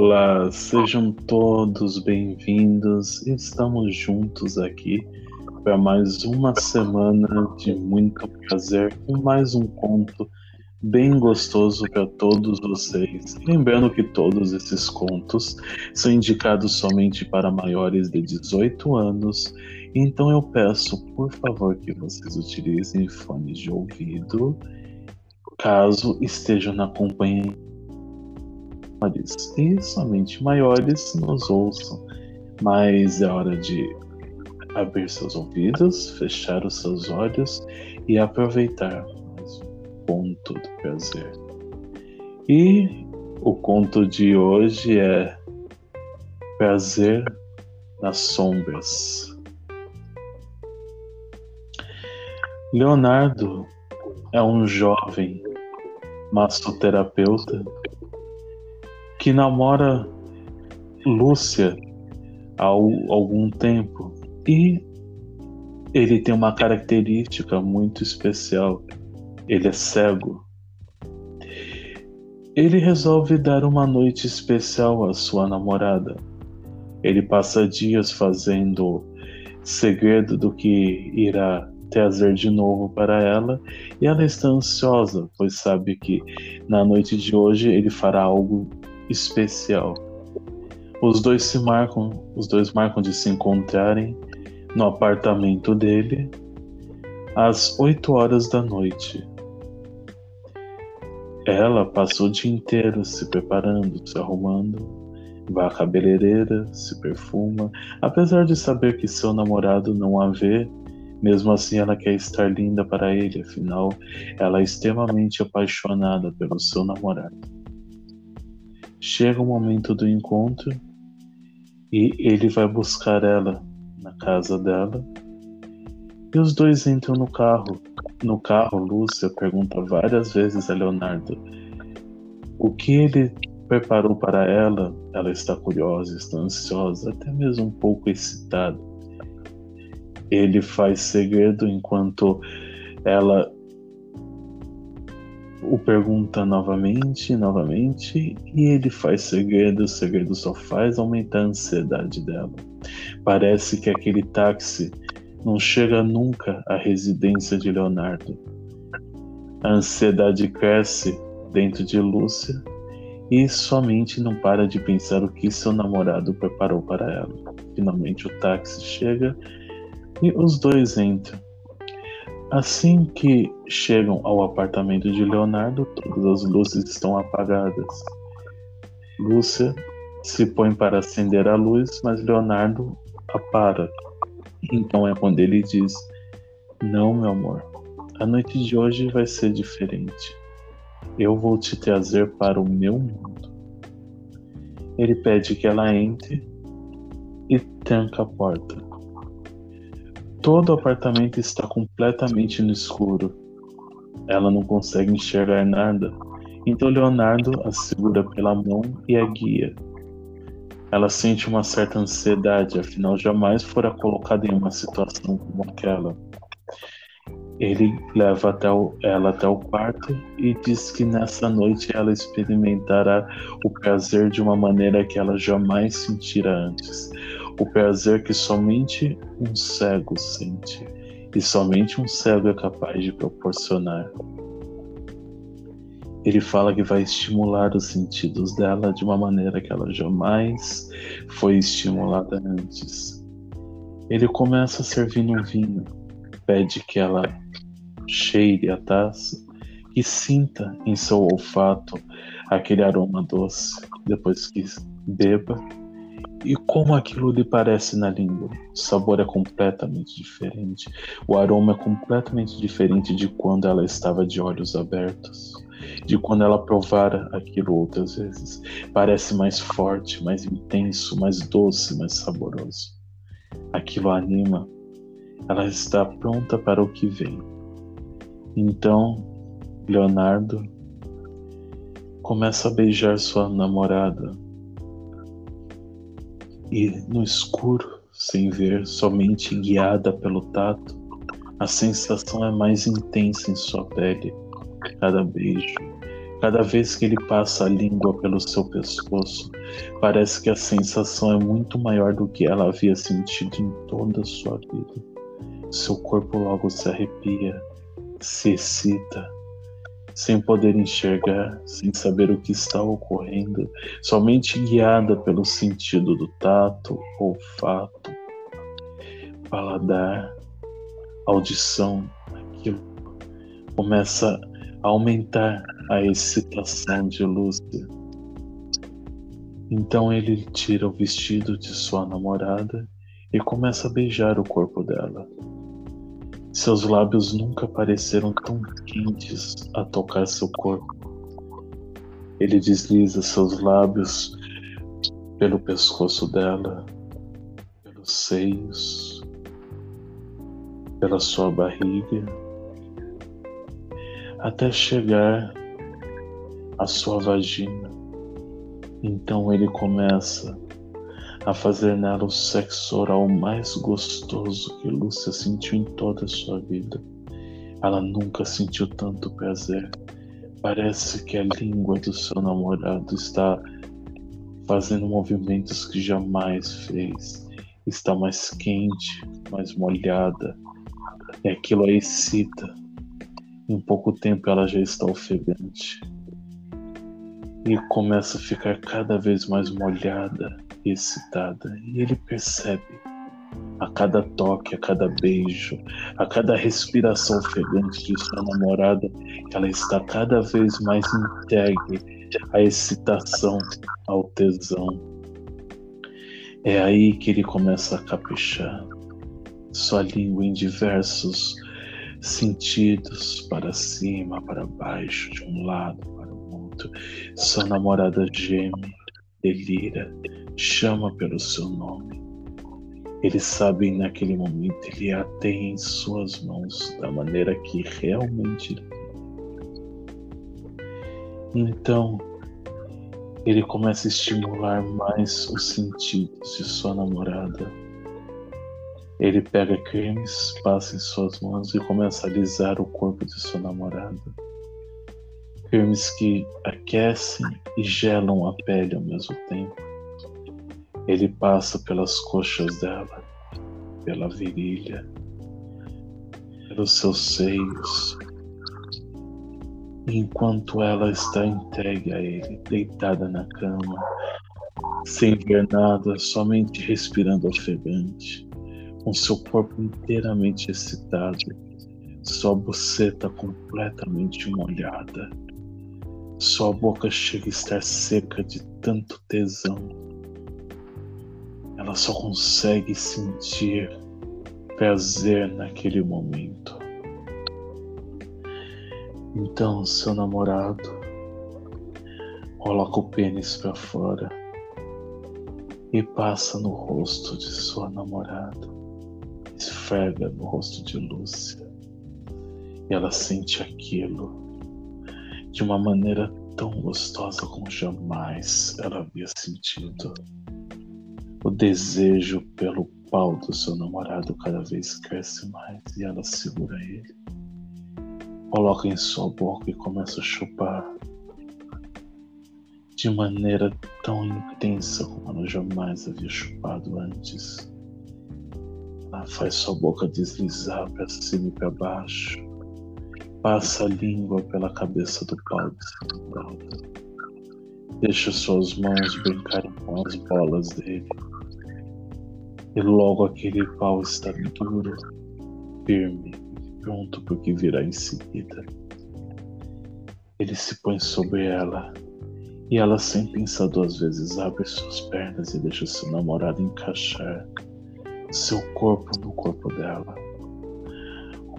Olá, sejam todos bem-vindos. Estamos juntos aqui para mais uma semana de muito prazer com mais um conto bem gostoso para todos vocês. Lembrando que todos esses contos são indicados somente para maiores de 18 anos, então eu peço, por favor, que vocês utilizem fones de ouvido caso estejam na companhia menores e somente maiores nos ouçam. Mas é hora de abrir seus ouvidos, fechar os seus olhos e aproveitar mais um conto do prazer. E o conto de hoje é Prazer nas Sombras. Leonardo é um jovem massoterapeuta que namora Lúcia há algum tempo e ele tem uma característica muito especial. Ele é cego. Ele resolve dar uma noite especial à sua namorada. Ele passa dias fazendo segredo do que irá trazer de novo para ela e ela está ansiosa, pois sabe que na noite de hoje ele fará algo especial. Os dois se marcam, os dois marcam de se encontrarem no apartamento dele às 8 horas da noite. Ela passou o dia inteiro se preparando, se arrumando, vai à cabeleireira, se perfuma, apesar de saber que seu namorado não a vê, mesmo assim ela quer estar linda para ele, afinal, ela é extremamente apaixonada pelo seu namorado. Chega o momento do encontro e ele vai buscar ela na casa dela. E os dois entram no carro. No carro, Lúcia pergunta várias vezes a Leonardo o que ele preparou para ela. Ela está curiosa, está ansiosa, até mesmo um pouco excitada. Ele faz segredo enquanto ela o pergunta novamente, novamente, e ele faz segredo, o segredo só faz aumentar a ansiedade dela. Parece que aquele táxi não chega nunca à residência de Leonardo. A ansiedade cresce dentro de Lúcia e somente não para de pensar o que seu namorado preparou para ela. Finalmente o táxi chega e os dois entram. Assim que chegam ao apartamento de Leonardo, todas as luzes estão apagadas. Lúcia se põe para acender a luz, mas Leonardo a para. Então é quando ele diz: Não, meu amor, a noite de hoje vai ser diferente. Eu vou te trazer para o meu mundo. Ele pede que ela entre e tranca a porta. Todo o apartamento está completamente no escuro. Ela não consegue enxergar nada, então Leonardo a segura pela mão e a guia. Ela sente uma certa ansiedade, afinal jamais fora colocada em uma situação como aquela. Ele leva até o, ela até o quarto e diz que nessa noite ela experimentará o prazer de uma maneira que ela jamais sentira antes o prazer que somente um cego sente e somente um cego é capaz de proporcionar. Ele fala que vai estimular os sentidos dela de uma maneira que ela jamais foi estimulada antes. Ele começa servindo um vinho, pede que ela cheire a taça e sinta em seu olfato aquele aroma doce. Depois que beba, e como aquilo lhe parece na língua? O sabor é completamente diferente. O aroma é completamente diferente de quando ela estava de olhos abertos, de quando ela provara aquilo outras vezes. Parece mais forte, mais intenso, mais doce, mais saboroso. Aquilo anima. Ela está pronta para o que vem. Então, Leonardo começa a beijar sua namorada e no escuro, sem ver, somente guiada pelo tato, a sensação é mais intensa em sua pele. Cada beijo Cada vez que ele passa a língua pelo seu pescoço, parece que a sensação é muito maior do que ela havia sentido em toda a sua vida. Seu corpo logo se arrepia, se excita, sem poder enxergar, sem saber o que está ocorrendo, somente guiada pelo sentido do tato, olfato, paladar, audição, aquilo começa a aumentar a excitação de Lúcia. Então ele tira o vestido de sua namorada e começa a beijar o corpo dela. Seus lábios nunca pareceram tão quentes a tocar seu corpo. Ele desliza seus lábios pelo pescoço dela, pelos seios, pela sua barriga, até chegar à sua vagina. Então ele começa a fazer nela o sexo oral mais gostoso que Lúcia sentiu em toda a sua vida. Ela nunca sentiu tanto prazer. Parece que a língua do seu namorado está fazendo movimentos que jamais fez. Está mais quente, mais molhada. E aquilo a excita. Em pouco tempo ela já está ofegante. E começa a ficar cada vez mais molhada excitada e ele percebe a cada toque, a cada beijo, a cada respiração ofegante de sua namorada que ela está cada vez mais entregue à excitação, ao tesão. É aí que ele começa a caprichar sua língua em diversos sentidos, para cima, para baixo, de um lado para o outro. Sua namorada geme, delira, chama pelo seu nome. Ele sabe naquele momento, ele a tem em suas mãos da maneira que realmente Então, ele começa a estimular mais os sentidos de sua namorada. Ele pega cremes, passa em suas mãos e começa a alisar o corpo de sua namorada. Cremes que aquecem e gelam a pele ao mesmo tempo. Ele passa pelas coxas dela, pela virilha, pelos seus seios, enquanto ela está entregue a ele, deitada na cama, sem ver nada, somente respirando ofegante, com seu corpo inteiramente excitado, sua buceta completamente molhada, sua boca chega a estar seca de tanto tesão ela só consegue sentir prazer naquele momento. Então, seu namorado coloca o pênis para fora e passa no rosto de sua namorada, esfrega no rosto de Lúcia. E ela sente aquilo de uma maneira tão gostosa como jamais ela havia sentido. O desejo pelo pau do seu namorado cada vez cresce mais e ela segura ele. Coloca em sua boca e começa a chupar de maneira tão intensa como ela jamais havia chupado antes. Ela faz sua boca deslizar para cima e para baixo, passa a língua pela cabeça do namorado. Deixa suas mãos brincarem com as bolas dele. E logo aquele pau está duro, firme, pronto para o que virá em seguida. Ele se põe sobre ela e ela, sem pensar duas vezes, abre suas pernas e deixa seu namorado encaixar seu corpo no corpo dela.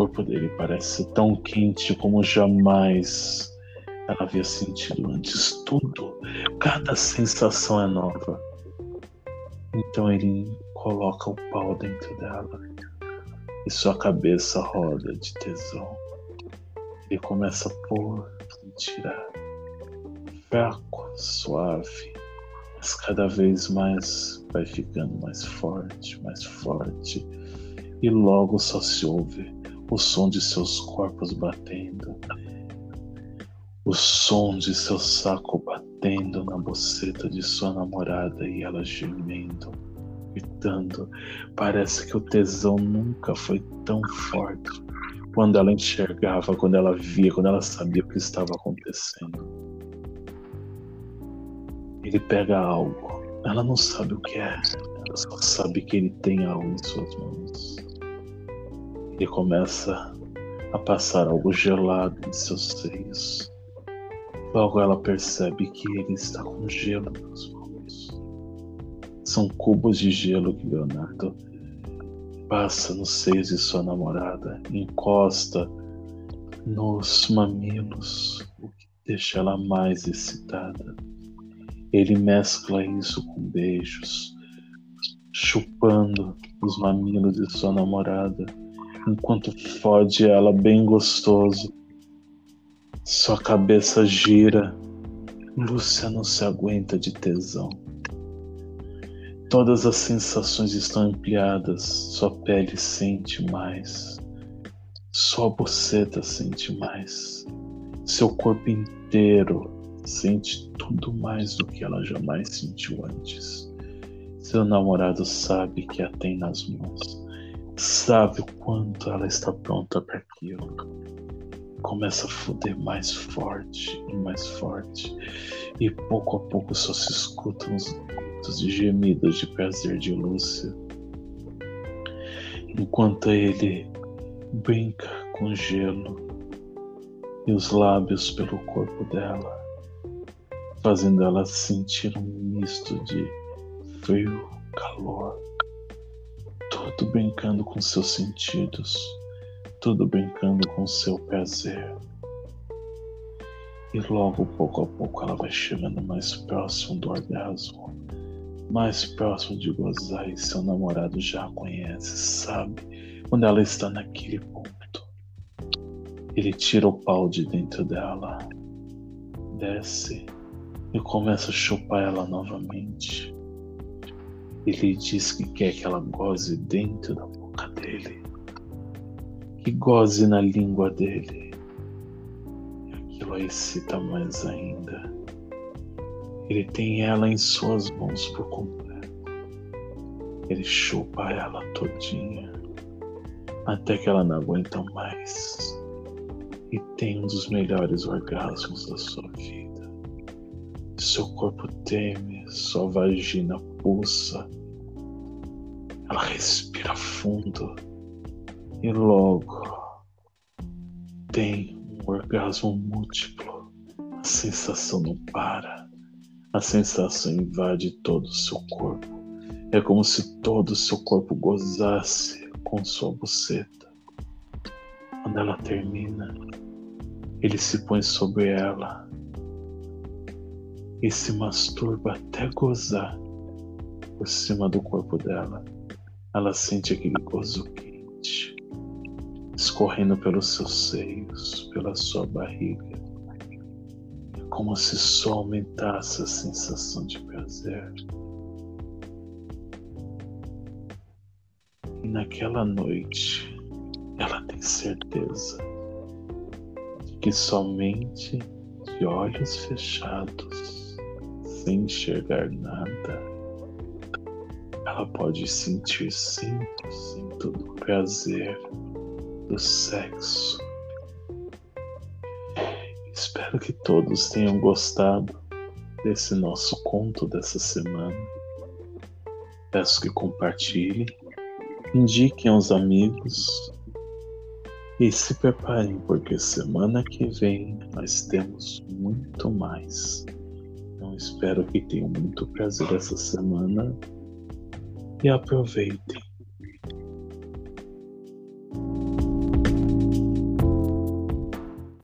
O corpo dele parece tão quente como jamais ela havia sentido antes. Tudo, cada sensação é nova. Então ele coloca o pau dentro dela e sua cabeça roda de tesão. Ele começa a pôr e tirar, fraco, suave, mas cada vez mais vai ficando mais forte, mais forte, e logo só se ouve o som de seus corpos batendo, o som de seu saco batendo na boceta de sua namorada e ela gemendo, gritando. Parece que o tesão nunca foi tão forte quando ela enxergava, quando ela via, quando ela sabia o que estava acontecendo. Ele pega algo, ela não sabe o que é, ela só sabe que ele tem algo em suas mãos. Ele começa a passar algo gelado em seus seios. Logo ela percebe que ele está com gelo nas mãos. São cubos de gelo que Leonardo passa nos seios de sua namorada, encosta nos mamilos, o que deixa ela mais excitada. Ele mescla isso com beijos, chupando os mamilos de sua namorada, enquanto fode ela bem gostoso. Sua cabeça gira. Lúcia não se aguenta de tesão. Todas as sensações estão ampliadas, sua pele sente mais, sua boceta sente mais, seu corpo inteiro sente tudo mais do que ela jamais sentiu antes. Seu namorado sabe que a tem nas mãos, sabe o quanto ela está pronta para aquilo. Começa a foder mais forte e mais forte, e pouco a pouco só se escutam os gritos de gemidos de prazer de Lúcia, enquanto ele brinca com gelo e os lábios pelo corpo dela, fazendo ela sentir um misto de frio, calor, tudo brincando com seus sentidos, tudo brincando com seu prazer. E logo, pouco a pouco, ela vai chegando mais próximo do orgasmo mais próximo de gozar e seu namorado já a conhece, sabe quando ela está naquele ponto. Ele tira o pau de dentro dela, desce e começa a chupar ela novamente. Ele diz que quer que ela goze dentro da boca dele, que goze na língua dele. E aquilo a excita mais ainda. Ele tem ela em suas mãos por completo. Ele chupa ela todinha até que ela não aguenta mais e tem um dos melhores orgasmos da sua vida. Seu corpo teme, sua vagina pulsa. Ela respira fundo e logo tem um orgasmo múltiplo. A sensação não para. A sensação invade todo o seu corpo. É como se todo o seu corpo gozasse com sua buceta. Quando ela termina, ele se põe sobre ela e se masturba até gozar por cima do corpo dela. Ela sente aquele gozo quente escorrendo pelos seus seios, pela sua barriga como se só aumentasse a sensação de prazer. E naquela noite, ela tem certeza de que somente de olhos fechados, sem enxergar nada, ela pode sentir 100% do prazer do sexo Espero que todos tenham gostado desse nosso conto dessa semana. Peço que compartilhem, indiquem aos amigos e se preparem, porque semana que vem nós temos muito mais. Então espero que tenham muito prazer essa semana e aproveitem.